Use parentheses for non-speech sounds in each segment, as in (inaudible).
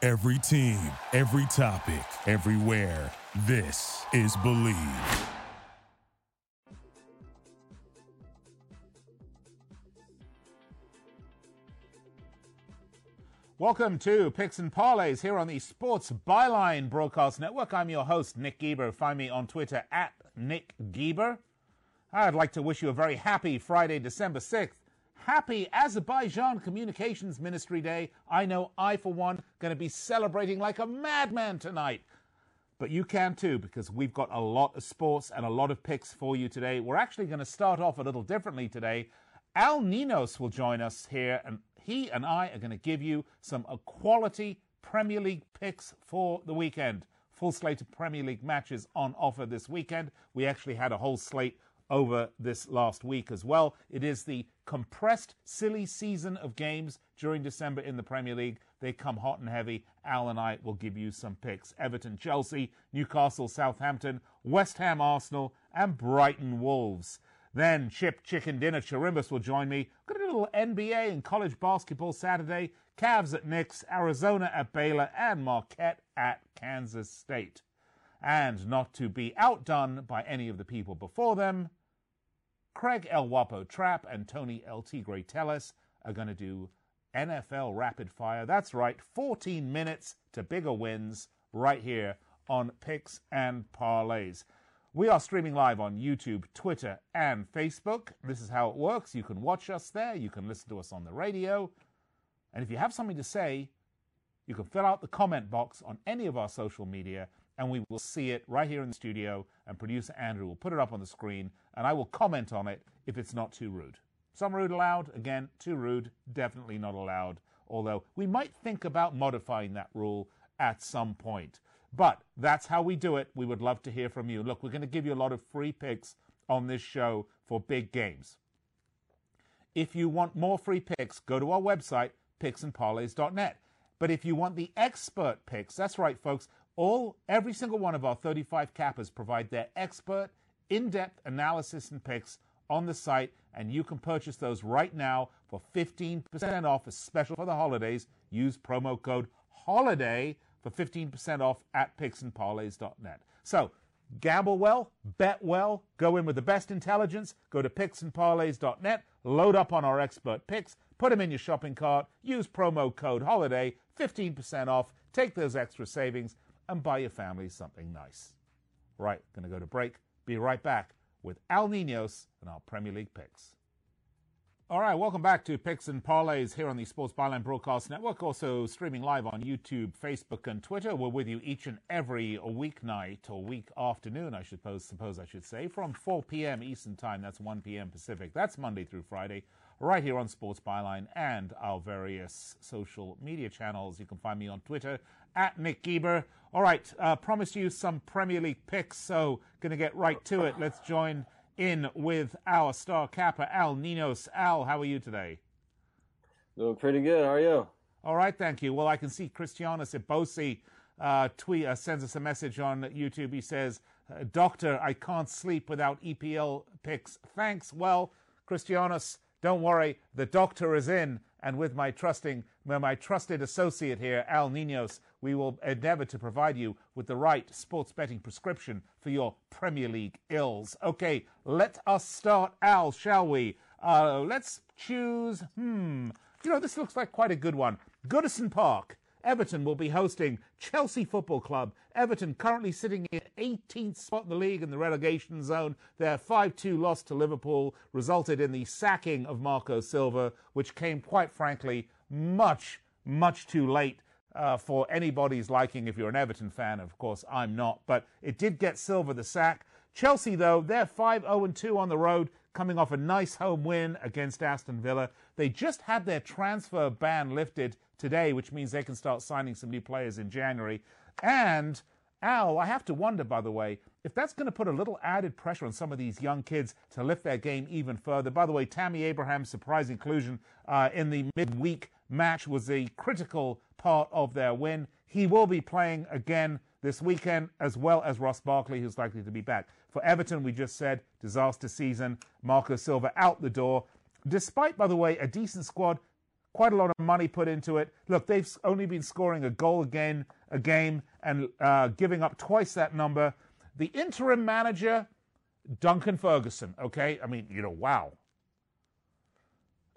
Every team, every topic, everywhere. This is Believe. Welcome to Picks and Parlays here on the Sports Byline Broadcast Network. I'm your host, Nick Geber. Find me on Twitter at Nick Geber. I'd like to wish you a very happy Friday, December 6th. Happy Azerbaijan Communications Ministry Day. I know I, for one, going to be celebrating like a madman tonight. But you can too, because we've got a lot of sports and a lot of picks for you today. We're actually going to start off a little differently today. Al Ninos will join us here, and he and I are going to give you some quality Premier League picks for the weekend. Full slate of Premier League matches on offer this weekend. We actually had a whole slate over this last week as well. It is the compressed, silly season of games during December in the Premier League. They come hot and heavy. Al and I will give you some picks Everton, Chelsea, Newcastle, Southampton, West Ham, Arsenal, and Brighton Wolves. Then Chip Chicken Dinner Chirimbus will join me. Got a little NBA and college basketball Saturday. Cavs at Knicks, Arizona at Baylor, and Marquette at Kansas State. And not to be outdone by any of the people before them, Craig El Guapo Trapp and Tony El Tigre are going to do NFL Rapid Fire. That's right, 14 minutes to bigger wins right here on Picks and Parlays. We are streaming live on YouTube, Twitter, and Facebook. This is how it works. You can watch us there, you can listen to us on the radio. And if you have something to say, you can fill out the comment box on any of our social media and we will see it right here in the studio. And producer Andrew will put it up on the screen and I will comment on it if it's not too rude. Some rude allowed, again, too rude, definitely not allowed. Although we might think about modifying that rule at some point. But that's how we do it. We would love to hear from you. Look, we're going to give you a lot of free picks on this show for big games. If you want more free picks, go to our website, picksandparlays.net. But if you want the expert picks, that's right, folks, all every single one of our 35 cappers provide their expert, in-depth analysis and picks on the site, and you can purchase those right now for 15% off, especially for the holidays. Use promo code HOLIDAY for 15% off at picksandparlays.net. So, gamble well, bet well, go in with the best intelligence, go to picksandparlays.net, load up on our expert picks, put them in your shopping cart, use promo code HOLIDAY, 15% off, take those extra savings, and buy your family something nice. Right, gonna go to break. Be right back with Al Ninos and our Premier League picks. All right, welcome back to Picks and Parlays here on the Sports Byline Broadcast Network. Also streaming live on YouTube, Facebook, and Twitter. We're with you each and every weeknight or week afternoon, I suppose. Suppose I should say, from 4 p.m. Eastern Time. That's 1 p.m. Pacific. That's Monday through Friday, right here on Sports Byline and our various social media channels. You can find me on Twitter at Nick Geber. All right, uh, promised you some Premier League picks, so going to get right to it. Let's join in with our star capper, Al Ninos. Al, how are you today? Doing pretty good. How are you? All right, thank you. Well, I can see Cristiano Sibosi uh, tweet uh, sends us a message on YouTube. He says, uh, "Doctor, I can't sleep without EPL picks. Thanks." Well, Cristianos, don't worry. The doctor is in, and with my trusting, my trusted associate here, Al Ninos, we will endeavor to provide you with the right sports betting prescription for your Premier League ills. Okay, let us start, Al, shall we? Uh, let's choose, hmm, you know, this looks like quite a good one. Goodison Park. Everton will be hosting Chelsea Football Club. Everton currently sitting in 18th spot in the league in the relegation zone. Their 5-2 loss to Liverpool resulted in the sacking of Marco Silva, which came, quite frankly, much, much too late uh, for anybody's liking if you're an Everton fan. Of course, I'm not, but it did get Silva the sack. Chelsea, though, they're 5 0 2 on the road, coming off a nice home win against Aston Villa. They just had their transfer ban lifted today, which means they can start signing some new players in January. And Al, I have to wonder, by the way, if that's going to put a little added pressure on some of these young kids to lift their game even further. By the way, Tammy Abraham's surprise inclusion uh, in the midweek match was a critical part of their win. He will be playing again this weekend, as well as Ross Barkley, who's likely to be back. For Everton, we just said disaster season. Marco Silva out the door. Despite, by the way, a decent squad, quite a lot of money put into it. Look, they've only been scoring a goal again a game and uh, giving up twice that number. The interim manager, Duncan Ferguson. Okay, I mean, you know, wow.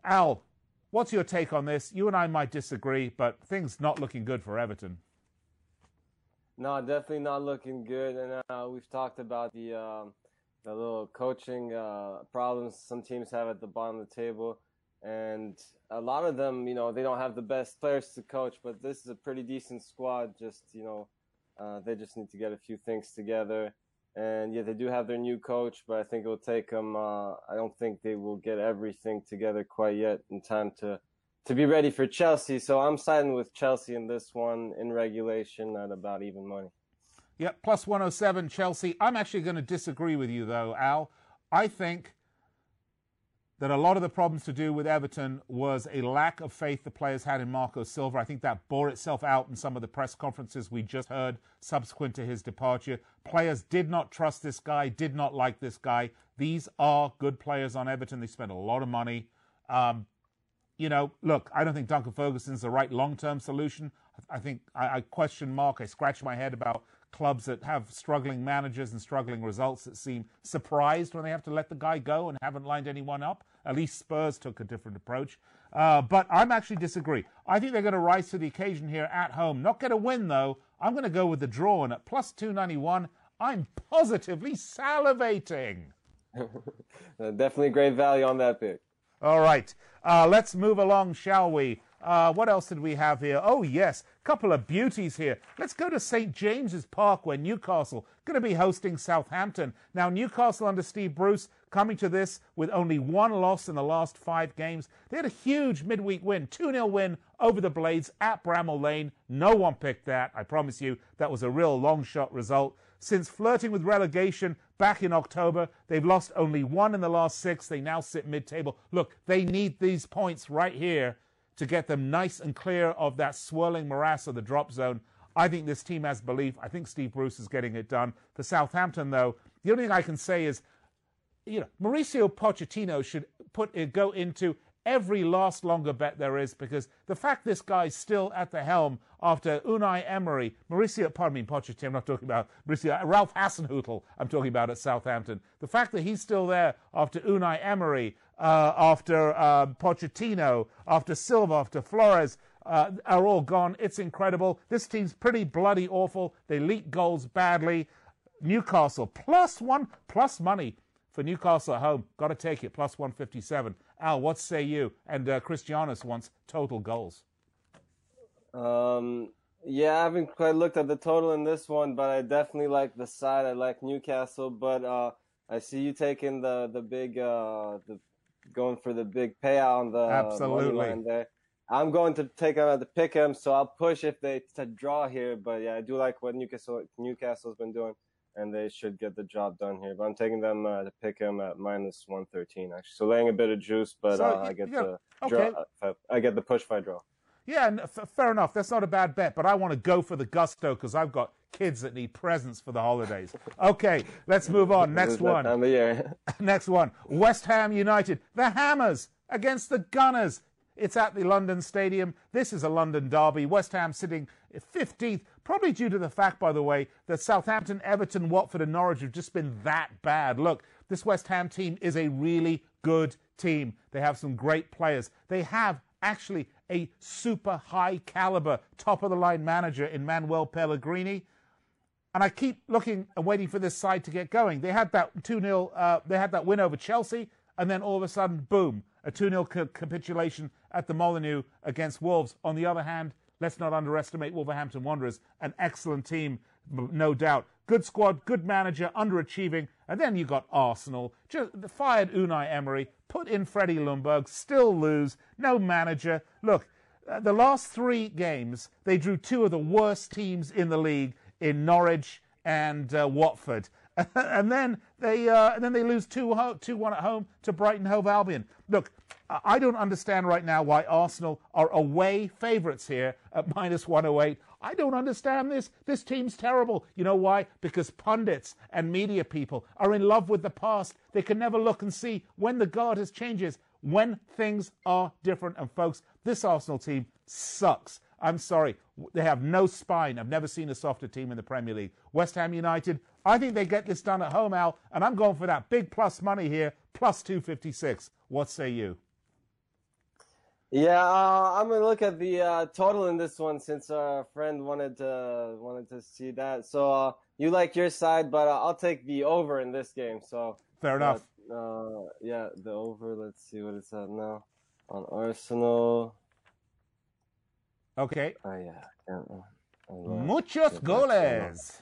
Al, what's your take on this? You and I might disagree, but things not looking good for Everton. No, definitely not looking good. And uh, we've talked about the um, the little coaching uh, problems some teams have at the bottom of the table, and a lot of them, you know, they don't have the best players to coach. But this is a pretty decent squad. Just you know, uh, they just need to get a few things together. And yeah, they do have their new coach, but I think it will take them. Uh, I don't think they will get everything together quite yet in time to to be ready for Chelsea. So I'm siding with Chelsea in this one in regulation at about even money. Yep, plus 107 Chelsea. I'm actually going to disagree with you, though, Al. I think that a lot of the problems to do with Everton was a lack of faith the players had in Marco Silva. I think that bore itself out in some of the press conferences we just heard subsequent to his departure. Players did not trust this guy, did not like this guy. These are good players on Everton. They spent a lot of money. Um, you know, look, I don't think Duncan Ferguson's the right long term solution. I think I, I, question mark, I scratch my head about clubs that have struggling managers and struggling results that seem surprised when they have to let the guy go and haven't lined anyone up. At least Spurs took a different approach. Uh, but I'm actually disagree. I think they're going to rise to the occasion here at home. Not get a win, though. I'm going to go with the draw, and at plus 291, I'm positively salivating. (laughs) Definitely great value on that pick. All right. Uh, let's move along, shall we? Uh, what else did we have here? Oh, yes, couple of beauties here. Let's go to St. James's Park, where Newcastle going to be hosting Southampton. Now, Newcastle under Steve Bruce coming to this with only one loss in the last five games. They had a huge midweek win, 2 0 win over the Blades at Bramall Lane. No one picked that. I promise you, that was a real long shot result. Since flirting with relegation back in October, they've lost only one in the last six. They now sit mid table. Look, they need these points right here to get them nice and clear of that swirling morass of the drop zone. I think this team has belief. I think Steve Bruce is getting it done. For Southampton, though, the only thing I can say is, you know, Mauricio Pochettino should put uh, go into every last longer bet there is because the fact this guy's still at the helm after Unai Emery, Mauricio, pardon me, Pochettino, I'm not talking about Mauricio, Ralph Hasenhüttl, I'm talking about at Southampton. The fact that he's still there after Unai Emery, uh, after uh, Pochettino, after Silva, after Flores, uh, are all gone. It's incredible. This team's pretty bloody awful. They leak goals badly. Newcastle plus one, plus money for Newcastle at home. Got to take it, plus 157. Al, what say you? And uh, Christianus wants total goals. Um, yeah, I haven't quite looked at the total in this one, but I definitely like the side. I like Newcastle, but uh, I see you taking the the big uh, the going for the big payout on the absolutely line there. I'm going to take them at the pick 'em, so I'll push if they to draw here. But yeah, I do like what Newcastle Newcastle's been doing and they should get the job done here. But I'm taking them uh, to pick them at minus 113 actually. So laying a bit of juice, but so, uh, I get the draw. Okay. Uh, I get the push draw. Yeah, f- fair enough. That's not a bad bet, but I want to go for the gusto because I've got kids that need presents for the holidays. Okay, let's move on. Next one. Time of year. (laughs) (laughs) Next one. West Ham United. The Hammers against the Gunners. It's at the London Stadium. This is a London derby. West Ham sitting 15th, probably due to the fact, by the way, that Southampton, Everton, Watford, and Norwich have just been that bad. Look, this West Ham team is a really good team. They have some great players. They have actually a super high caliber, top of the line manager in Manuel Pellegrini. And I keep looking and waiting for this side to get going. They had that 2 0, uh, they had that win over Chelsea, and then all of a sudden, boom, a 2 0 capitulation at the Molineux against Wolves. On the other hand, let's not underestimate Wolverhampton Wanderers, an excellent team no doubt. Good squad, good manager, underachieving. And then you got Arsenal. Just fired Unai Emery, put in Freddie Ljungberg, still lose, no manager. Look, uh, the last three games, they drew two of the worst teams in the league in Norwich and uh, Watford. (laughs) and then they uh, and then they lose 2 ho- 2-1 at home to Brighton Hove Albion. Look, I don't understand right now why Arsenal are away favourites here at (laughs) minus 108. I don't understand this. This team's terrible. You know why? Because pundits and media people are in love with the past. They can never look and see when the guard has changes, when things are different. And folks, this Arsenal team sucks. I'm sorry. They have no spine. I've never seen a softer team in the Premier League. West Ham United, I think they get this done at home, Al, and I'm going for that big plus money here, plus 256. What say you? Yeah, uh, I'm gonna look at the uh, total in this one since our friend wanted to wanted to see that. So uh, you like your side, but uh, I'll take the over in this game. So Fair enough. Uh, yeah, the over. Let's see what it's at now on Arsenal. Okay. Oh yeah, I can't, uh, I love- Muchos goles.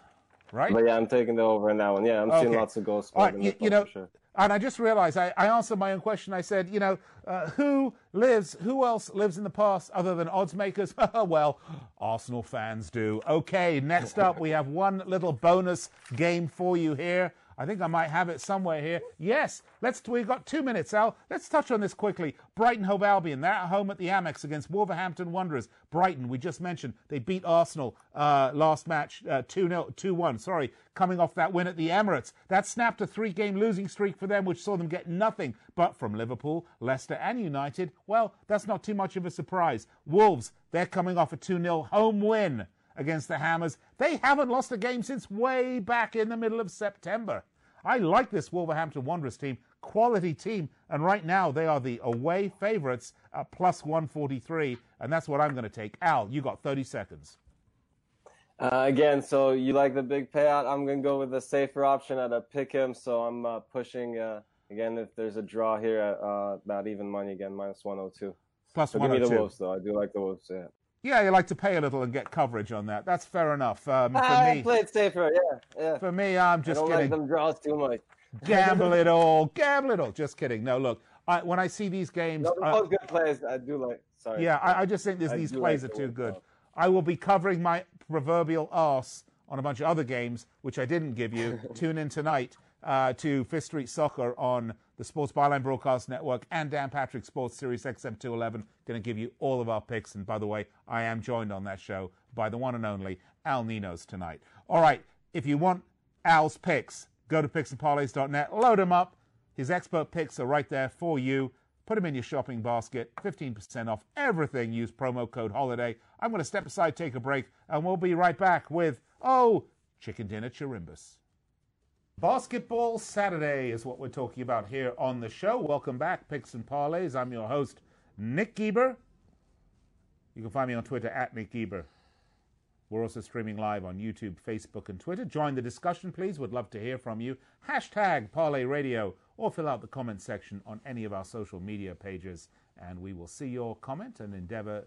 Right? But yeah, I'm taking the over in that one. Yeah, I'm seeing lots of goals. Right, you, you know, sure. And I just realized I, I answered my own question. I said, you know, uh, who lives, who else lives in the past other than odds makers? (laughs) well, Arsenal fans do. Okay, next up, we have one little bonus game for you here. I think I might have it somewhere here. Yes, let's. We've got two minutes, Al. Let's touch on this quickly. Brighton Hove Albion. They're at home at the Amex against Wolverhampton Wanderers. Brighton, we just mentioned, they beat Arsenal uh, last match uh, 2 0, 2 1. Sorry, coming off that win at the Emirates. That snapped a three game losing streak for them, which saw them get nothing but from Liverpool, Leicester, and United. Well, that's not too much of a surprise. Wolves, they're coming off a 2 0 home win against the Hammers. They haven't lost a game since way back in the middle of September. I like this Wolverhampton Wanderers team, quality team, and right now they are the away favourites at plus 143, and that's what I'm going to take. Al, you got 30 seconds. Uh, again, so you like the big payout? I'm gonna go with the safer option at a pick him, So I'm uh, pushing uh, again. If there's a draw here at uh, about even money again, minus 102. Plus So give me the Wolves though. I do like the Wolves. Yeah. Yeah, you like to pay a little and get coverage on that. That's fair enough. Um, for I me, played safer. Yeah, yeah. for me, I'm I just don't kidding. like them draws too much. (laughs) Gamble it all, gamble it all. Just kidding. No, look, I, when I see these games, No, uh, both good plays. I do like. Sorry. Yeah, I, I just think this, I these plays like are too good. I will be covering my proverbial arse on a bunch of other games, which I didn't give you. (laughs) Tune in tonight uh, to Fifth Street Soccer on the Sports Byline Broadcast Network and Dan Patrick Sports Series XM211. Going to give you all of our picks. And by the way, I am joined on that show by the one and only Al Ninos tonight. All right, if you want Al's picks, go to picksandparlays.net, load them up. His expert picks are right there for you. Put them in your shopping basket. 15% off everything. Use promo code HOLIDAY. I'm going to step aside, take a break, and we'll be right back with, oh, chicken dinner chirimbus. Basketball Saturday is what we're talking about here on the show. Welcome back, Picks and Parlays. I'm your host, Nick Gieber. You can find me on Twitter at Nick Gieber. We're also streaming live on YouTube, Facebook, and Twitter. Join the discussion, please. We'd love to hear from you. Hashtag Parlay Radio or fill out the comment section on any of our social media pages, and we will see your comment and endeavor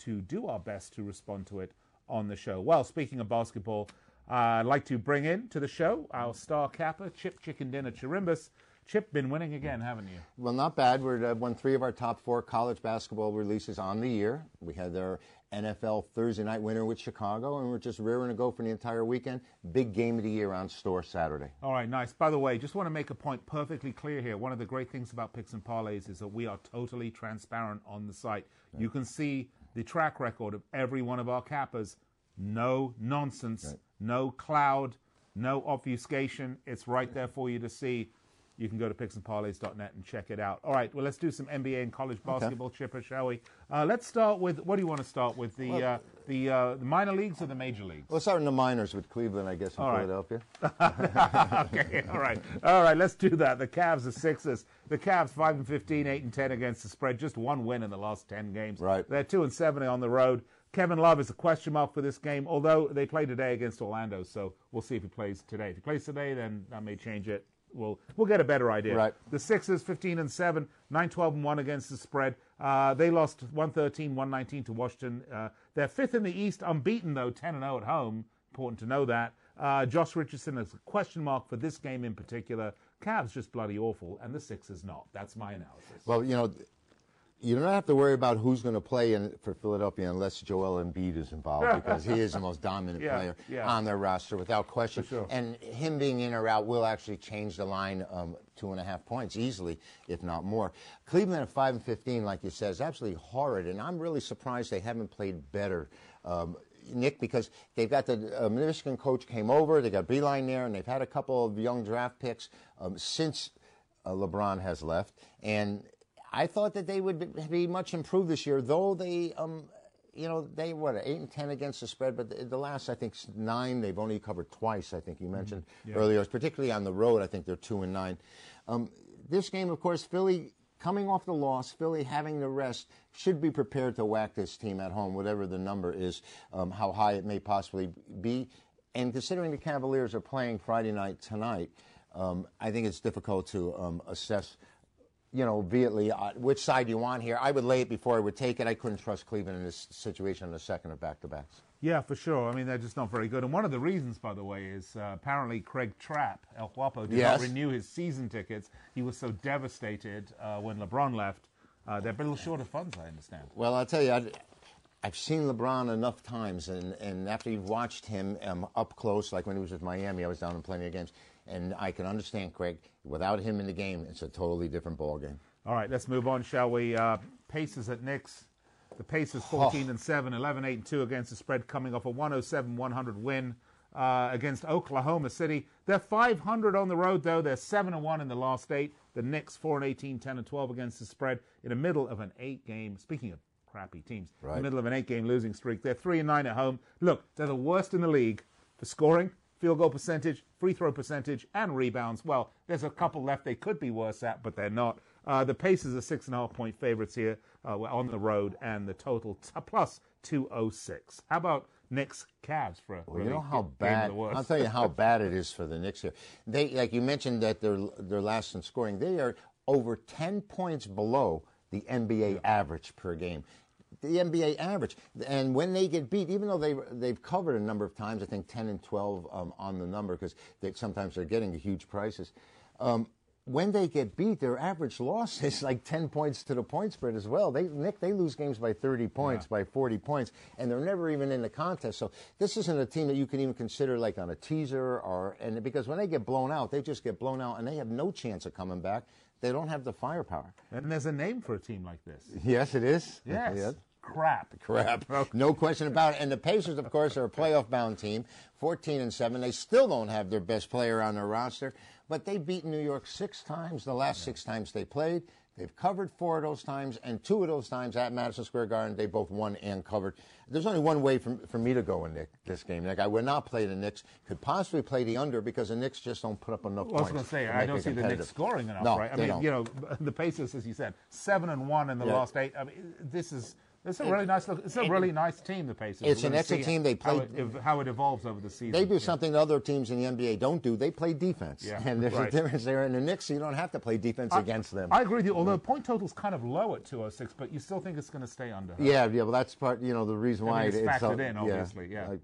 to do our best to respond to it on the show. Well, speaking of basketball, uh, I'd like to bring in to the show our star capper, Chip Chicken Dinner Chirimbus. Chip, been winning again, haven't you? Well, not bad. We're uh, won three of our top four college basketball releases on the year. We had our NFL Thursday night winner with Chicago, and we're just rearing to go for the entire weekend. Big game of the year on store Saturday. All right, nice. By the way, just want to make a point perfectly clear here. One of the great things about Picks and Parlays is that we are totally transparent on the site. You can see the track record of every one of our cappers. No nonsense, no cloud, no obfuscation. It's right there for you to see. You can go to picksandparlays.net and check it out. All right, well, let's do some NBA and college basketball, Chipper, shall we? Uh, let's start with what do you want to start with? The uh, the, uh, the minor leagues or the major leagues? Let's start in the minors with Cleveland, I guess, in right. Philadelphia. (laughs) okay, all right, all right. Let's do that. The Cavs are Sixers. The Cavs five and 15, 8 and ten against the spread. Just one win in the last ten games. Right. They're two and seven on the road. Kevin Love is a question mark for this game, although they play today against Orlando, so we'll see if he plays today. If he plays today, then that may change it. We'll we'll get a better idea. Right. The Sixers 15 and 7, 9 12 and 1 against the spread. Uh, they lost 113, 119 to Washington. Uh, they're fifth in the East, unbeaten though, 10 and 0 at home. Important to know that. Uh, Josh Richardson is a question mark for this game in particular. Cavs just bloody awful, and the Sixers not. That's my analysis. Well, you know, you don't have to worry about who's going to play in, for Philadelphia unless Joel Embiid is involved because he is the most dominant (laughs) Yeah, player yeah. on their roster without question. Sure. And him being in or out will actually change the line um, two and a half points easily, if not more. Cleveland at five and fifteen, like you said, is absolutely horrid, and I'm really surprised they haven't played better. Um, Nick, because they've got the uh, Michigan coach came over, they got Beilein there, and they've had a couple of young draft picks um, since uh, LeBron has left, and I thought that they would be much improved this year, though they, um, you know, they what eight and ten against the spread, but the, the last I think nine they've only covered twice. I think you mentioned earlier, particularly on the road. I think they're two and nine. Um, this game, of course, Philly coming off the loss, Philly having the rest should be prepared to whack this team at home, whatever the number is, um, how high it may possibly be. And considering the Cavaliers are playing Friday night tonight, um, I think it's difficult to um, assess you know, vehemently uh, which side you want here. I would lay it before I would take it. I couldn't trust Cleveland in this situation in the second of back to backs. Yeah, for sure. I mean, they're just not very good. And one of the reasons, by the way, is uh, apparently Craig Trapp, El Guapo, did Yes. not renew his season tickets. He was so devastated uh, when LeBron left. Uh, they're a little short of funds, I understand. Well, I'll tell you, I, I've seen LeBron enough times, and, and after you've watched him um, up close, like when he was with Miami, I was down in plenty of games, and I can understand, Craig, without him in the game, it's a totally different ballgame. All right, let's move on, shall we? Uh, Pacers at Knicks. The Pacers 14 and 7, 11 8 and 2 against the spread, coming off a 107 100 win uh, against Oklahoma City. They're 500 on the road, though. They're 7 and 1 in the last eight. The Knicks 4 and 18, 10 and 12 against the spread in the middle of an eight game. Speaking of crappy teams, in the middle of an eight game losing streak. They're 3 and 9 at home. Look, they're the worst in the league for scoring, field goal percentage, free throw percentage, and rebounds. Well, there's a couple left they could be worse at, but they're not. Uh, the Pacers are six and a half point favorites here uh, we're on the road, and the total t- plus 206. How about Knicks Cavs for a Well, really you know how bad. I'll tell you how (laughs) bad it is for the Knicks here. They, like you mentioned, that they're they're last in scoring. They are over ten points below the NBA average per game. The NBA average, and when they get beat, even though they they've covered a number of times, I think ten and twelve um, on the number because they, sometimes they're getting huge prices. Um, when they get beat, their average loss (laughs) is like 10 points to the point spread as well. They, Nick, they lose games by 30 points, by 40 points, and they're never even in the contest. So this isn't a team that you can even consider like on a teaser or, and because when they get blown out, they just get blown out and they have no chance of coming back. They don't have the firepower. and there's a name for a team like this. Yes, it is. Yes. Yes. Crap. Crap. (laughs) No question about it. And the Pacers, of course, are a playoff bound team, 14 and 7. They still don't have their best player on their roster, but they beat New York six times the last six times they played. They've covered four of those times, and two of those times at Madison Square Garden, they both won and covered. There's only one way for, for me to go in Nick, this game. Nick, I would not play the Knicks. Could possibly play the under because the Knicks just don't put up enough Well, I was points. going to say, I don't see the Knicks scoring enough, No, right? I mean, don't. you know, (laughs) the Pacers, as you said, seven and one in the Yeah. last eight. I mean, this is it's a really nice look. It's a really nice team, the Pacers. It's We're an excellent team. They how it, how it evolves over the season. They do Yeah. something other teams in the NBA don't do. They play defense. Yeah, and there's right. a difference there. In the Knicks, you don't have to play defense against them. I agree with you. Although mm-hmm. point total's kind of low at 206, but you still think it's going to stay under. huh? Yeah, yeah, well, that's part. You know, the reason I mean, why it's it- factored so- in, obviously, yeah. I-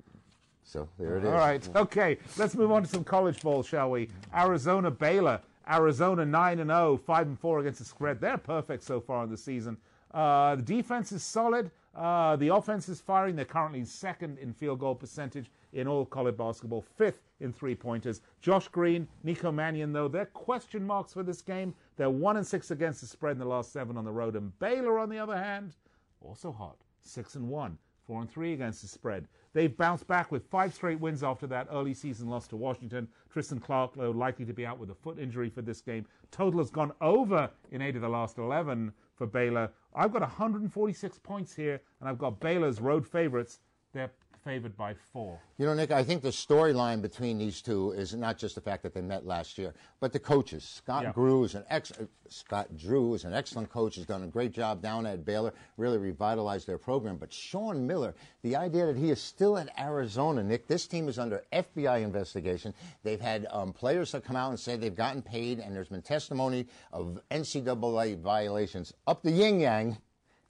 so there it is. All right. Okay. Let's move on to some college ball, shall we? Arizona Baylor. Arizona 9 and 0, 5 and 4 against the spread. They're perfect so far in the season. Uh, the defense is solid. Uh, the offense is firing. They're currently second in field goal percentage in all college basketball, fifth in three pointers. Josh Green, Nico Mannion, though, they're question marks for this game. They're 1 and 6 against the spread in the last seven on the road. And Baylor, on the other hand, also hot, 6 and 1, 4 and 3 against the spread. They've bounced back with five straight wins after that early season loss to Washington. Tristan Clark, though, likely to be out with a foot injury for this game. Total has gone over in eight of the last 11 for Baylor. I've got 146 points here, and I've got Baylor's road favorites. They're favored by four. You know, Nick, I think the storyline between these two is not just the fact that they met last year, but the coaches. Scott Yeah. Drew is an ex. uh, Scott Drew is an excellent coach. Has done a great job down at Baylor. Really revitalized their program. But Sean Miller, the idea that he is still at Arizona, Nick. This team is under FBI investigation. They've had um, players that come out and say they've gotten paid, and there's been testimony of NCAA violations up the yin yang.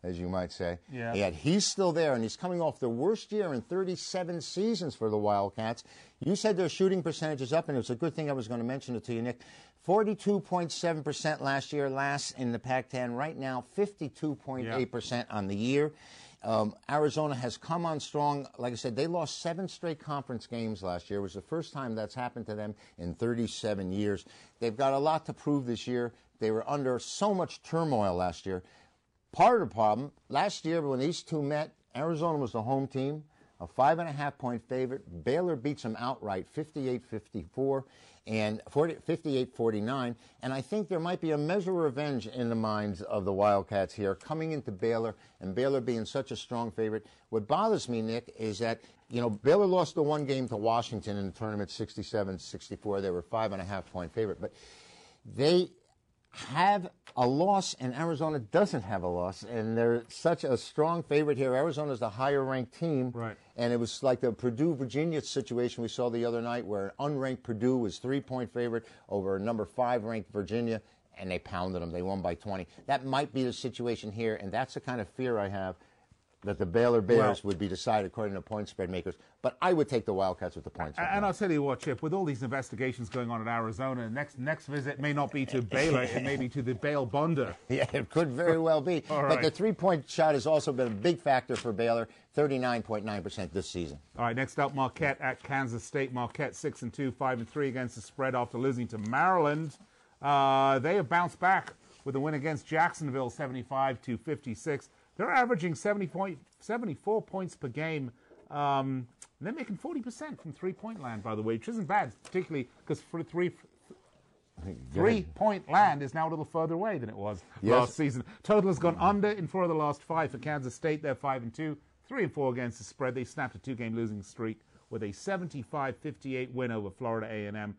As you might say. Yeah. Yet he's still there, and he's coming off the worst year in 37 seasons for the Wildcats. You said their shooting percentage is up, and it was a good thing I was going to mention it to you, Nick. 42.7% last year, last in the Pac 10. Right now, 52.8% on the year. Um, Arizona has come on strong. Like I said, they lost seven straight conference games last year. It was the first time that's happened to them in 37 years. They've got a lot to prove this year. They were under so much turmoil last year. Part of the problem, last year when these two met, Arizona was the home team, a five and a half point favorite. Baylor beats them outright 58 54 and 58 49. And I think there might be a measure of revenge in the minds of the Wildcats here coming into Baylor and Baylor being such a strong favorite. What bothers me, Nick, is that, you know, Baylor lost the one game to Washington in the tournament 67 64. They were five and a half point favorite. But they have a loss and Arizona doesn't have a loss and they're such a strong favorite here. Arizona's the higher ranked team. Right. And it was like the Purdue Virginia situation we saw the other night where an unranked Purdue was three point favorite over a number five ranked Virginia and they pounded them. They won by 20. That might be the situation here and that's the kind of fear I have that the Baylor Bears Well- would be decided according to point spread makers. But I would take the Wildcats with the points. And and I'll tell you what, Chip, with all these investigations going on in Arizona, next next visit may not be to (laughs) Baylor, it may be to the Bail Bonder. (laughs) Yeah, it could very (laughs) well be. All But the three point shot has also been a big factor for Baylor, 39.9% this season. All right, next up, Marquette at Kansas State. Marquette six and two, five and three against the spread after losing to Maryland. Uh, they have bounced back with a win against Jacksonville, 75 to 56. They're averaging 70 point, 74 points per game. Um, and they're making 40% from three point land, by the way, which isn't bad, particularly because for three three point land is now a little further away than it was Yes. last season. Total has gone under in four of the last five for Kansas State. They're five and two, three and four against the spread. They snapped a two game losing streak with a 75-58 win over Florida A&M.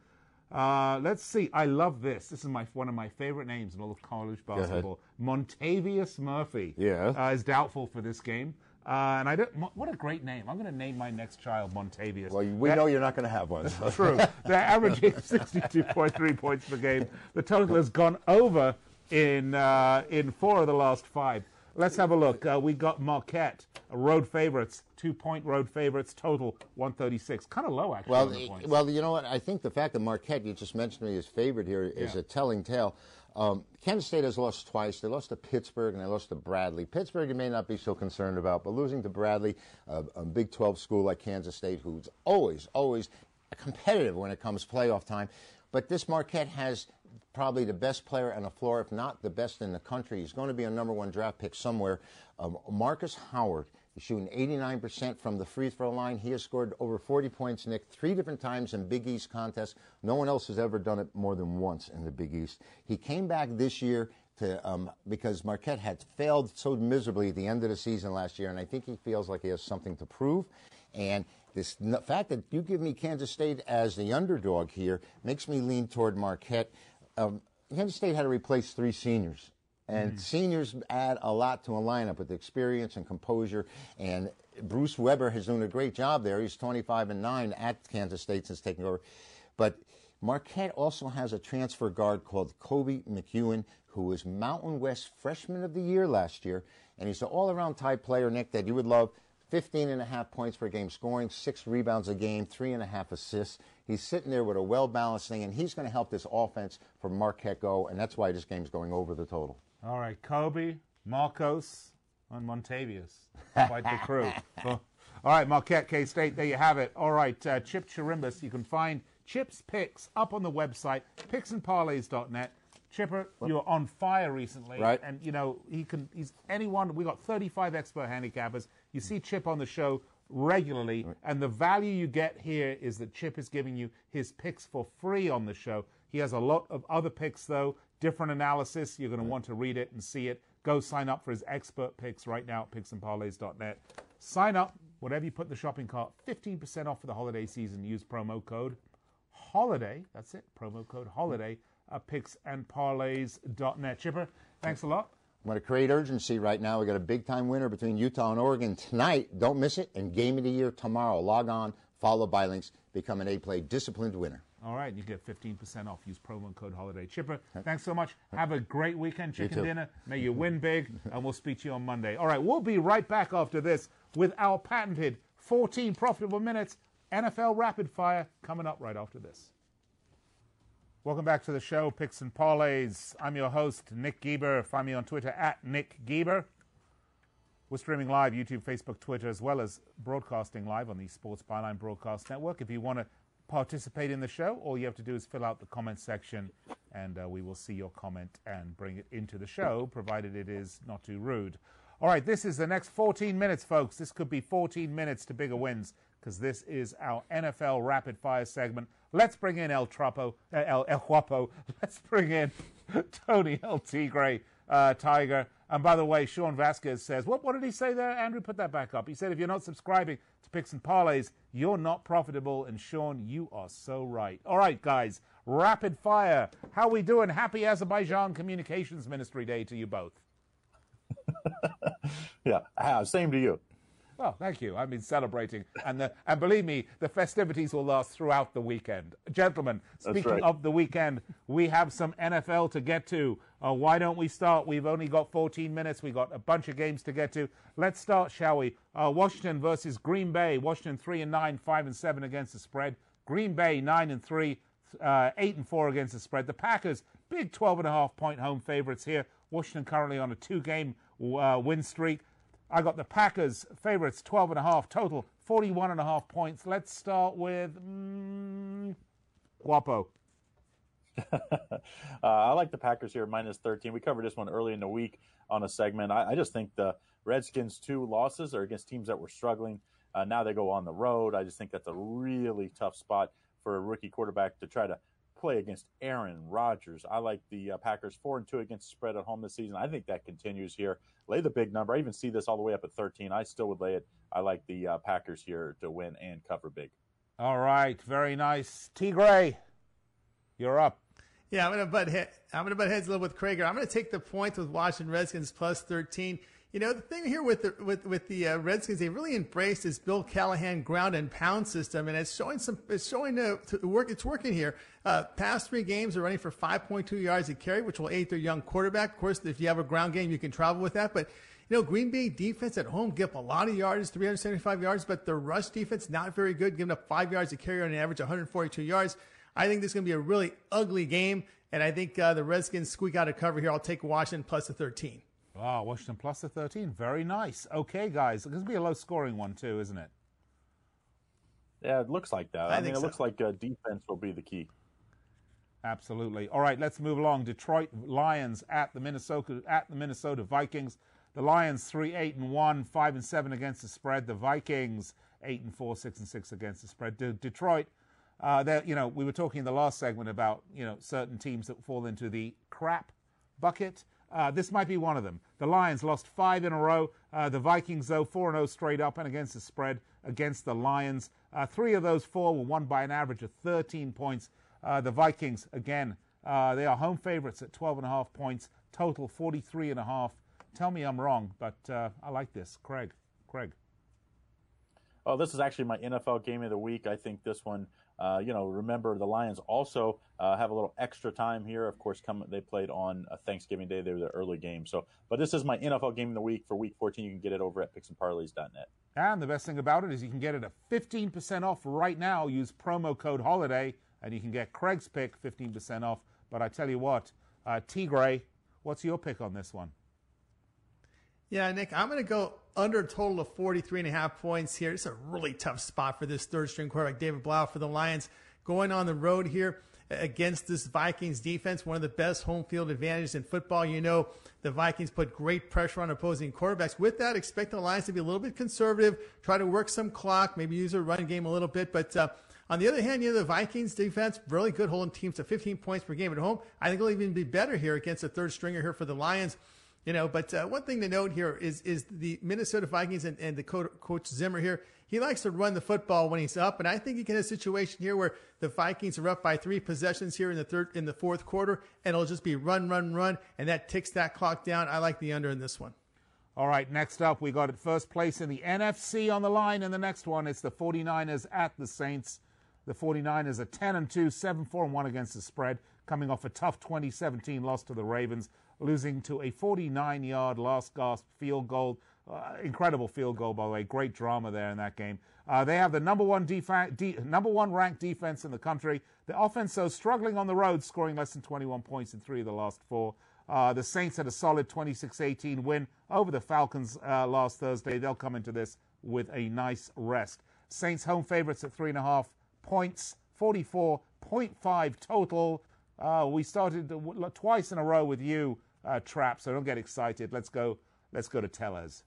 Uh, let's see. I love this. This is my one of my favorite names in all of college basketball. Montavious Murphy Yeah. uh, is doubtful for this game. Uh, and I don't. What a great name! I'm going to name my next child Montavious. Well, we That- know you're not going to have one. so- True. (laughs) They're averaging 62.3 points per game. The total has gone over in uh, in four of the last five. Let's have a look. Uh, we got Marquette, road favorites, two point road favorites, total 136. Kind of low, actually. Well, well, you know what? I think the fact that Marquette, you just mentioned me as favorite here, is Yeah. a telling tale. Um, Kansas State has lost twice. They lost to Pittsburgh and they lost to Bradley. Pittsburgh, you may not be so concerned about, but losing to Bradley, a, a Big 12 school like Kansas State, who's always, always competitive when it comes playoff time. But this Marquette has probably the best player on the floor, if not the best in the country. He's going to be a number one draft pick somewhere. Um, Markus Howard. is shooting 89% from the free throw line. He has scored over 40 points, Nick, three different times in Big East contests. No one else has ever done it more than once in the Big East. He came back this year to um, because Marquette had failed so miserably at the end of the season last year, and I think he feels like he has something to prove. And this fact that you give me Kansas State as the underdog here makes me lean toward Marquette. Um, Kansas State had to replace three seniors. And seniors add a lot to a lineup with experience and composure. And Bruce Weber has done a great job there. He's 25 and 9 at Kansas State since taking over. But Marquette also has a transfer guard called Koby McEwen, who was Mountain West Freshman of the Year last year. And he's an all around type player, Nick, that you would love. 15 and a half points per game scoring, six rebounds a game, three and a half assists. He's sitting there with a well balanced thing, and he's going to help this offense for Marquette go, and that's why this game's going over the total. All right, Koby, Markus, and Montavious. Quite the crew. Well, (laughs) all right, Marquette, K State, there you have it. All right, uh, Chip Chirimbus, you can find Chip's picks up on the website, picksandparlays.net. Chipper, you're on fire recently, Right. And you know he can. He's anyone. We got 35 expert handicappers. You see Chip on the show regularly, and the value you get here is that Chip is giving you his picks for free on the show. He has a lot of other picks though, different analysis. You're going to want to read it and see it. Go sign up for his expert picks right now at picksandparlays.net. Sign up, whatever you put in the shopping cart, 15% off for the holiday season. Use promo code holiday. That's it. Promo code holiday Uh, at picksandparlays.net. Chipper, thanks a lot. I'm going to create urgency right now. We got a big time winner between Utah and Oregon tonight. Don't miss it. And game of the year tomorrow. Log on, follow by links, become an A play disciplined winner. All right, you get 15% off. Use promo code Holiday Chipper. Thanks so much. Have a great weekend, chicken dinner. May (laughs) you win big, and we'll speak to you on Monday. All right, we'll be right back after this with our patented 14 profitable minutes NFL rapid fire coming up right after this. Welcome back to the show, Picks and Parlays. I'm your host, Nick Gieber. Find me on Twitter at Nick Gieber. We're streaming live, YouTube, Facebook, Twitter, as well as broadcasting live on the Sports Byline Broadcast Network. If you want to participate in the show, all you have to do is fill out the comment section, and uh, we will see your comment and bring it into the show, provided it is not too rude. All right, this is the next 14 minutes, folks. This could be 14 minutes to bigger wins because this is our NFL rapid fire segment. Let's bring in El Trapo, uh, El, El. (laughs) Let's bring in (laughs) Tony El Tigre, uh, Tiger. And by the way, Sean Vasquez says, what, what did he say there? Andrew, put that back up. He said, if you're not subscribing to Picks and Parlays, you're not profitable. And Sean, you are so right. All right, guys, rapid fire. How we doing? Happy Azerbaijan Communications Ministry Day to you both. (laughs) Yeah, ah, same to you. Well, thank you. I've been celebrating, and the, and believe me, the festivities will last throughout the weekend. Gentlemen, speaking right. of the weekend, we have some NFL to get to. Uh, why don't we start? We've only got 14 minutes. We've got a bunch of games to get to. Let's start, shall we? Uh, Washington versus Green Bay. Washington three and nine, five and seven against the spread. Green Bay nine and three, uh, eight and four against the spread. The Packers big 12 and a half point home favorites here. Washington currently on a two-game uh, win streak. I got the Packers favorites 12 and a half total, 41 and a half points. Let's start with mm, Guapo. (laughs) Uh, I like the Packers here, minus 13. We covered this one early in the week on a segment. I, I just think the Redskins' two losses are against teams that were struggling. Uh, now they go on the road. I just think that's a really tough spot for a rookie quarterback to try to play against Aaron Rodgers. I like the uh, Packers 4 and 2 against the spread at home this season. I think that continues here. Lay the big number. I even see this all the way up at 13. I still would lay it. I like the uh, Packers here to win and cover big. All right, very nice. T. Gray, you're up. Yeah, I'm gonna butt head, I'm gonna butt heads a little with Krager. I'm gonna take the points with Washington Redskins plus 13. You know the thing here with the with with the uh, Redskins, they really embraced this Bill Callahan ground and pound system, and it's showing some it's showing to work. It's working here. Uh, past three games they're running for 5.2 yards a carry, which will aid their young quarterback. Of course, if you have a ground game, you can travel with that, but. You know, Green Bay defense at home give up a lot of yards, 375 yards, but the rush defense not very good, giving up five yards a carry on an average, 142 yards. I think this is going to be a really ugly game, and I think uh, the Redskins squeak out a cover here. I'll take Washington plus the 13. Wow, Washington plus the 13. Very nice. Okay, guys. This will be a low scoring one, too, isn't it? Yeah, it looks like that. I I, mean, think it so. looks like uh, defense will be the key. Absolutely. All right, let's move along. Detroit Lions at the Minnesota at the Minnesota Vikings. The Lions three eight and one, five and seven against the spread. The Vikings eight and four, six and six against the spread. De- Detroit, uh, you know, we were talking in the last segment about you know certain teams that fall into the crap bucket. Uh, this might be one of them. The Lions lost five in a row. Uh, the Vikings, though, 4 0 straight up and against the spread against the Lions. Uh, three of those four were won by an average of 13 points. Uh, the Vikings, again, uh, they are home favorites at 12.5 points, total 43.5. Tell me I'm wrong, but I like this. Craig. Craig. Oh, this is actually my NFL game of the week. I think this one, uh, you know, remember the Lions also uh, have a little extra time here. Of course, come they played on uh, Thanksgiving Day. They were the early game. So, but this is my NFL game of the week for Week 14. You can get it over at picksandparlays.net. And the best thing about it is you can get it at 15% off right now. Use promo code HOLIDAY, and you can get Craig's pick 15% off. But I tell you what, uh, T Gray, what's your pick on this one? Yeah, Nick, I'm going to go under a total of 43 and a half points here. It's a really tough spot for this third string quarterback, David Blough, for the Lions. Going on the road here against this Vikings defense, one of the best home field advantages in football. You know, the Vikings put great pressure on opposing quarterbacks. With that, expect the Lions to be a little bit conservative, try to work some clock, maybe use a run game a little bit. But uh, on the other hand, you know, the Vikings defense, really good holding teams to 15 points per game at home. I think it'll even be better here against a third stringer here for the Lions. You know, but uh, one thing to note here is is the Minnesota Vikings and, and the co- coach Zimmer here. He likes to run the football when he's up, and I think you can have a situation here where the Vikings are up by three possessions here in the third in the fourth quarter, and it'll just be run, run, run, and that ticks that clock down. I like the under in this one. All right, next up, we got at first place in the NFC on the line. And the next one, it's the 49ers at the Saints. The 49ers are 10 and 2, 7 4 and 1 against the spread, coming off a tough 2017 loss to the Ravens, losing to a 49 yard last gasp field goal. Uh, incredible field goal, by the way. Great drama there in that game. Uh, they have the number one defa- de- number one ranked defense in the country. The offense, though, struggling on the road, scoring less than 21 points in three of the last four. Uh, the Saints had a solid 26-18 win over the Falcons uh, last Thursday. They'll come into this with a nice rest. Saints home favorites at three and a half points, 44.5 total. Uh, we started twice in a row with you, uh, Trapp. So don't get excited. Let's go. Let's go to Tellez.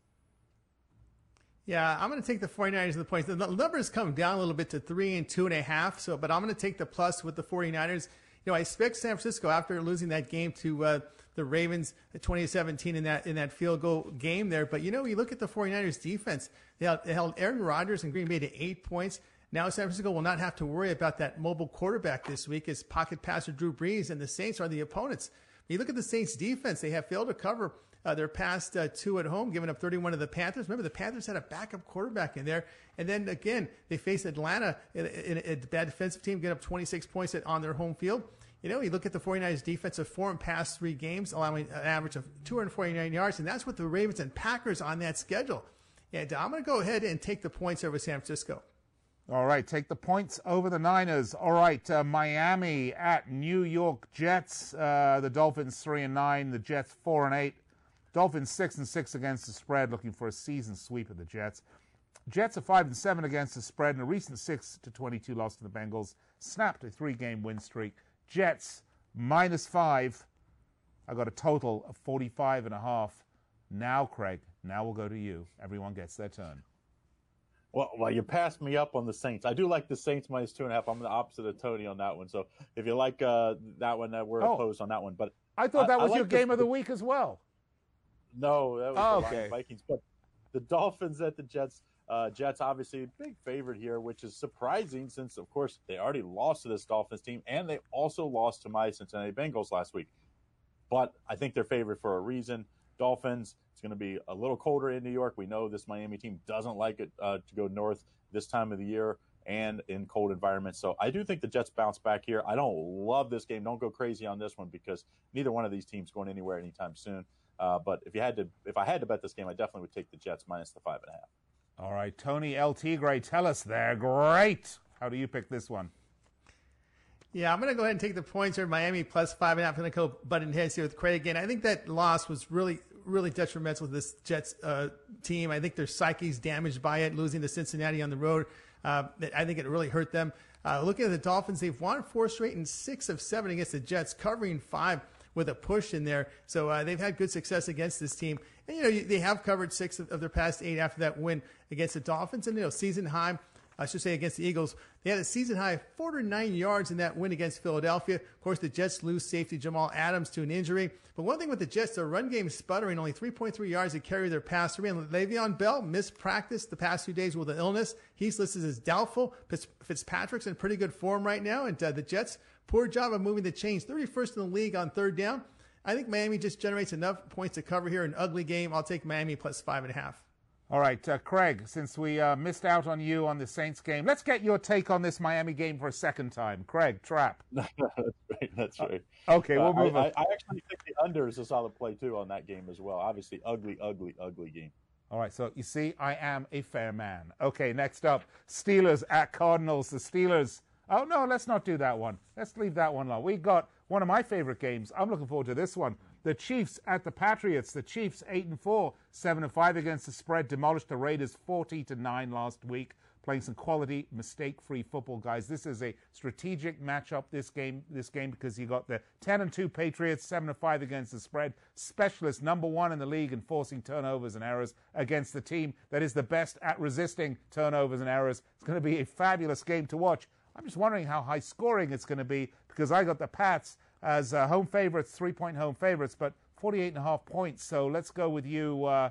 Yeah, I'm going to take the 49ers and the points. The numbers come down a little bit to three and two and a half. So, but I'm going to take the plus with the 49ers. You know, I expect San Francisco after losing that game to uh, the Ravens 2017 in that in that field goal game there. But you know, you look at the 49ers defense. They held, they held Aaron Rodgers and Green Bay to eight points. Now San Francisco will not have to worry about that mobile quarterback this week as pocket passer Drew Brees and the Saints are the opponents. You look at the Saints defense, they have failed to cover uh, their past uh, two at home, giving up 31 to the Panthers. Remember, the Panthers had a backup quarterback in there. And then again, they faced Atlanta a bad defensive team, get up 26 points on their home field. You know, you look at the 49ers defensive and past three games, allowing an average of 249 yards, and that's with the Ravens and Packers on that schedule. And I'm going to go ahead and take the points over San Francisco. All right, take the points over the Niners. All right, uh, Miami at New York Jets. Uh, the Dolphins three and nine, the Jets four and eight. Dolphins six and six against the spread, looking for a season sweep of the Jets. Jets are five and seven against the spread, and a recent six to twenty-two loss to the Bengals snapped a three-game win streak. Jets minus five. I got a total of 45 and a half. Now, Craig, now we'll go to you. Everyone gets their turn. Well, well, you passed me up on the Saints. I do like the Saints minus two and a half. I'm the opposite of Tony on that one. So if you like uh, that one, uh, we're oh, opposed on that one. But I thought that was I, I your game the, of the week as well. No, that was oh, the okay. Vikings. But the Dolphins at the Jets. Uh, Jets obviously a big favorite here, which is surprising since, of course, they already lost to this Dolphins team and they also lost to my Cincinnati Bengals last week. But I think they're favored for a reason. Dolphins, it's going to be a little colder in New York. We know this Miami team doesn't like it uh, to go north this time of the year and in cold environments. So I do think the Jets bounce back here. I don't love this game. Don't go crazy on this one because neither one of these teams going anywhere anytime soon. Uh, but if you had to, if I had to bet this game, I definitely would take the Jets minus the five and a half. All right, Tony El Tigre, Tellez there. Great. How do you pick this one? Yeah, I'm going to go ahead and take the points here. Miami plus five and a half. I'm going to go button heads here with Craig again. I think that loss was really, really detrimental to this Jets uh, team. I think their psyche's damaged by it, losing to Cincinnati on the road. Uh, I think it really hurt them. Uh, looking at the Dolphins, they've won four straight and six of seven against the Jets, covering five with a push in there. So uh, they've had good success against this team. And, you know, they have covered six of, of their past eight after that win against the Dolphins. And, you know, season high, I should say against the Eagles, they had a season high 409 yards in that win against Philadelphia. Of course, the Jets lose safety Jamal Adams to an injury. But one thing with the Jets, their run game sputtering, only 3.3 yards to carry their pass. And Le'Veon Bell missed practice the past few days with an illness. He's listed as doubtful. Fitzpatrick's in pretty good form right now. And uh, the Jets Poor job of moving the chains. 31st in the league on third down. I think Miami just generates enough points to cover here. An ugly game. I'll take Miami plus five and a half. All right, uh, Craig, since we uh, missed out on you on the Saints game, let's get your take on this Miami game for a second time. Craig, trap. (laughs) that's right. That's right. Uh, okay, we'll move I, I, I, actually think the under is a solid play, too, on that game as well. Obviously, ugly, ugly, ugly game. All right, so you see, I am a fair man. Okay, next up Steelers at Cardinals. The Steelers Oh, no, let's not do that one. Let's leave that one alone. We got one of my favorite games. I'm looking forward to this one. The Chiefs at the Patriots. The Chiefs 8 and 4, 7 and 5 against the spread, demolished the Raiders 40 to 9 last week. Playing some quality, mistake-free football, guys. This is a strategic matchup. This game, this game, because you got the 10 and 2 Patriots, 7 and 5 against the spread. Specialist number one in the league in forcing turnovers and errors against the team that is the best at resisting turnovers and errors. It's going to be a fabulous game to watch. I'm just wondering how high scoring it's going to be because I got the Pats as uh, home favorites, three point home favorites, but 48 and a half points. So let's go with you, uh,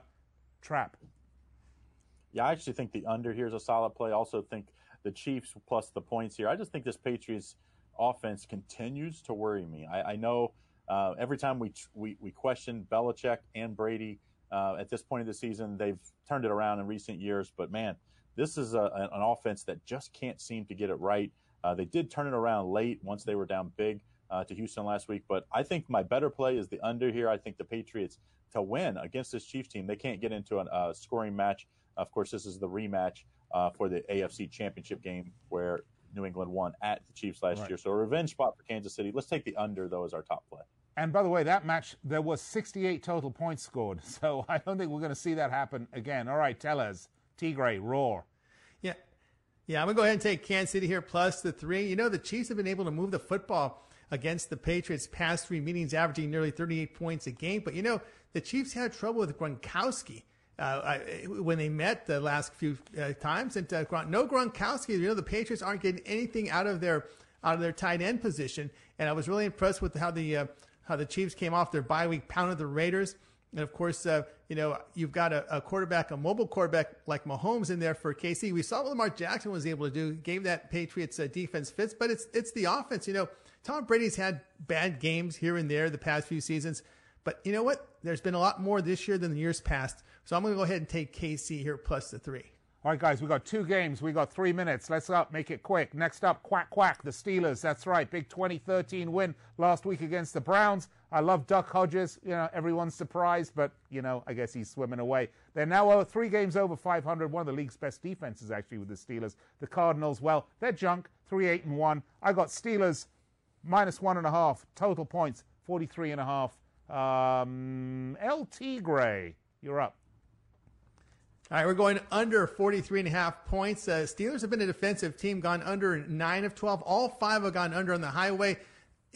Trapp. Yeah, I actually think the under here is a solid play. Also think the Chiefs plus the points here. I just think this Patriots offense continues to worry me. I, I know uh, every time we, we we question Belichick and Brady uh, at this point of the season, they've turned it around in recent years. But man, this is a, an offense that just can't seem to get it right. Uh, they did turn it around late once they were down big uh, to Houston last week. But I think my better play is the under here. I think the Patriots to win against this Chiefs team, they can't get into a uh, scoring match. Of course, this is the rematch uh, for the AFC Championship game where New England won at the Chiefs last Right. year. So a revenge spot for Kansas City. Let's take the under though as our top play. And by the way, that match, there was 68 total points scored. (laughs) So I don't think we're going to see that happen again. All right, Tellez. Tigre, roar. Yeah. Yeah, I'm going to go ahead and take Kansas City here plus the three. You know, the Chiefs have been able to move the football against the Patriots past three meetings, averaging nearly 38 points a game. But, you know, the Chiefs had trouble with Gronkowski uh, I- when they met the last few uh, times. And uh, Gron- no Gronkowski, you know, the Patriots aren't getting anything out of their out of their tight end position. And I was really impressed with how the uh, how the Chiefs came off their bye week, pounded the Raiders. And of course, uh, you know, you've got a, a quarterback, a mobile quarterback like Mahomes in there for KC. We saw what Lamar Jackson was able to do, gave that Patriots uh, defense fits, but it's it's the offense. You know, Tom Brady's had bad games here and there the past few seasons, but you know what? There's been a lot more this year than the years past. So I'm going to go ahead and take KC here plus the three. All right, guys, we got two games. We got three minutes. Let's up, make it quick. Next up, quack quack, the Steelers. That's right, big 2013 win last week against the Browns. I love Duck Hodges. You know, everyone's surprised, but you know, I guess he's swimming away. They're now over three games over 500. One of the league's best defenses, actually, with the Steelers. The Cardinals, well, they're junk. Three eight and one. I got Steelers minus one and a half total points, 43 and a half. Um, El Tigre, you're up. All right, we're going under 43 and a half points. Uh, Steelers have been a defensive team, gone under 9 of 12. All five have gone under on the highway.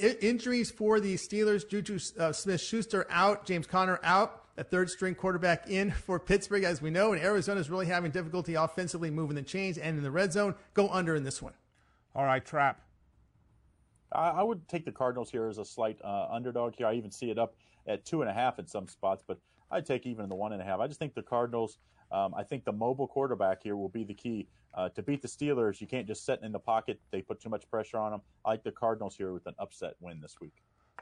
I- injuries for the Steelers to uh, Smith Schuster out, James Conner out, a third string quarterback in for Pittsburgh, as we know. And Arizona is really having difficulty offensively moving the chains and in the red zone. Go under in this one. All right, Trapp. I, I would take the Cardinals here as a slight uh, underdog here. I even see it up at two and a half in some spots, but I'd take even the one and a half. I just think the Cardinals. Um, I think the mobile quarterback here will be the key uh, to beat the Steelers. You can't just sit in the pocket; they put too much pressure on them. I like the Cardinals here with an upset win this week.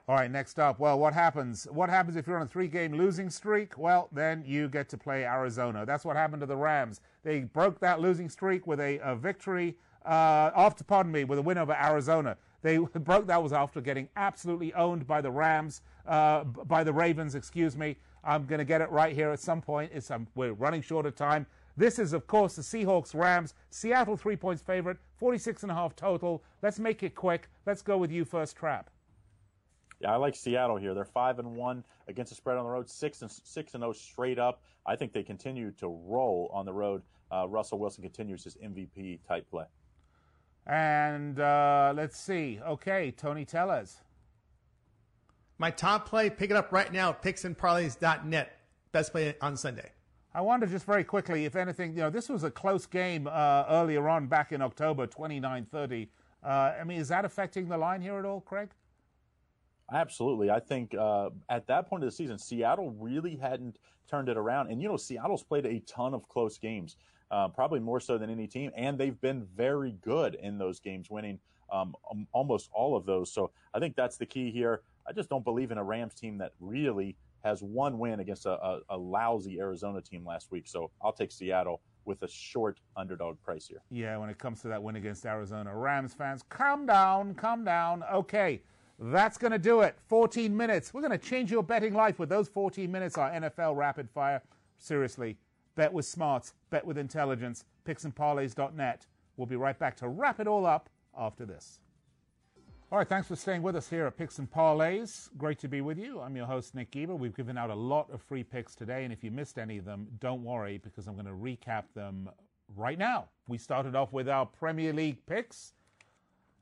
All right, next up. Well, what happens? What happens if you're on a three game losing streak? Well, then you get to play Arizona. That's what happened to the Rams. They broke that losing streak with a, a victory, uh, after, pardon me, with a win over Arizona. They (laughs) broke that was after getting absolutely owned by the Rams, uh, by the Ravens, excuse me. I'm going to get it right here at some point. It's, um, we're running short of time. This is, of course, the Seahawks Rams. Seattle three points favorite, 46 and a half total. Let's make it quick. Let's go with you first, Trapp. Yeah, I like Seattle here. They're five and one against the spread on the road, six and six and zero straight up. I think they continue to roll on the road. Uh, Russell Wilson continues his MVP type play. And uh, let's see. Okay, Tony Tellez. My top play, pick it up right now, at picksandparlays.net. Best play on Sunday. I wonder just very quickly if anything, you know, this was a close game uh, earlier on back in October, 29 30. Uh, I mean, is that affecting the line here at all, Craig? Absolutely. I think uh, at that point of the season, Seattle really hadn't turned it around. And, you know, Seattle's played a ton of close games, uh, probably more so than any team. And they've been very good in those games, winning um, um, almost all of those. So I think that's the key here. I just don't believe in a Rams team that really has one win against a, a, a lousy Arizona team last week. So I'll take Seattle with a short underdog price here. Yeah, when it comes to that win against Arizona. Rams fans, calm down, calm down. Okay, that's going to do it. 14 minutes. We're going to change your betting life with those 14 minutes, our NFL rapid fire. Seriously, bet with smarts, bet with intelligence. Picksandparlays.net. We'll be right back to wrap it all up after this. All right, thanks for staying with us here at Picks and Parlays. Great to be with you. I'm your host, Nick Geber. We've given out a lot of free picks today, and if you missed any of them, don't worry because I'm going to recap them right now. We started off with our Premier League picks.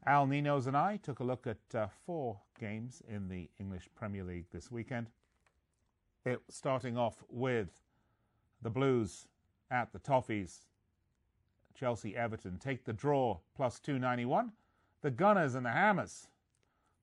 Al Ninos and I took a look at uh, four games in the English Premier League this weekend. It starting off with the Blues at the Toffees. Chelsea Everton take the draw plus 291. The Gunners and the Hammers.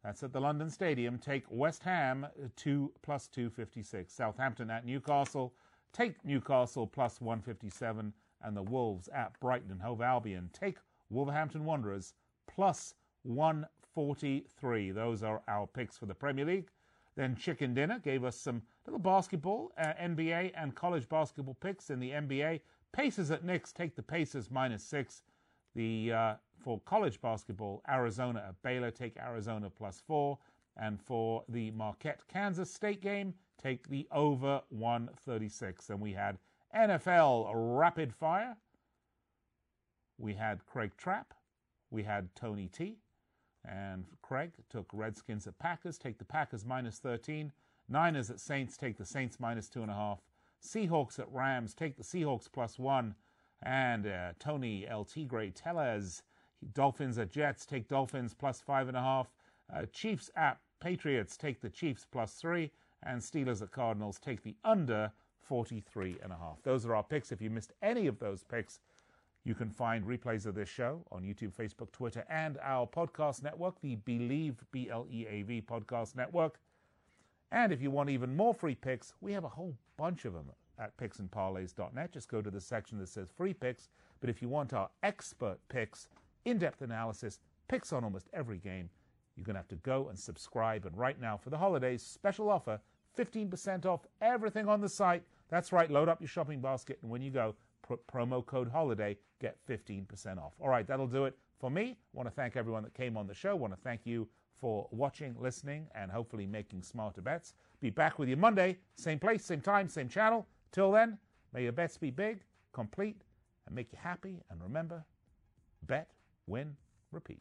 That's at the London Stadium. Take West Ham uh, two plus 256. Southampton at Newcastle. Take Newcastle plus 157. And the Wolves at Brighton and Hove Albion. Take Wolverhampton Wanderers plus 143. Those are our picks for the Premier League. Then Chicken Dinner gave us some little basketball, uh, NBA and college basketball picks in the NBA. Pacers at Knicks take the Pacers minus six. The uh, for college basketball, Arizona at Baylor, take Arizona plus four. And for the Marquette Kansas State game, take the over 136. And we had NFL rapid fire. We had Craig Trapp. We had Tony T. And Craig took Redskins at Packers, take the Packers minus 13. Niners at Saints, take the Saints minus two and a half. Seahawks at Rams, take the Seahawks plus one. And uh, Tony El Tigre Tellez, Dolphins at Jets, take Dolphins plus five and a half. Uh, Chiefs at Patriots, take the Chiefs plus three. And Steelers at Cardinals, take the under 43 and a half. Those are our picks. If you missed any of those picks, you can find replays of this show on YouTube, Facebook, Twitter, and our podcast network, the Bleav B L E A V podcast network. And if you want even more free picks, we have a whole bunch of them at picksandparlays.net. Just go to the section that says free picks. But if you want our expert picks, in depth analysis, picks on almost every game, you're going to have to go and subscribe. And right now, for the holidays, special offer 15% off everything on the site. That's right, load up your shopping basket. And when you go, put promo code HOLIDAY, get 15% off. All right, that'll do it for me. I want to thank everyone that came on the show. I want to thank you for watching, listening, and hopefully making smarter bets. Be back with you Monday, same place, same time, same channel. Till then, may your bets be big, complete, and make you happy. And remember, bet, win, repeat.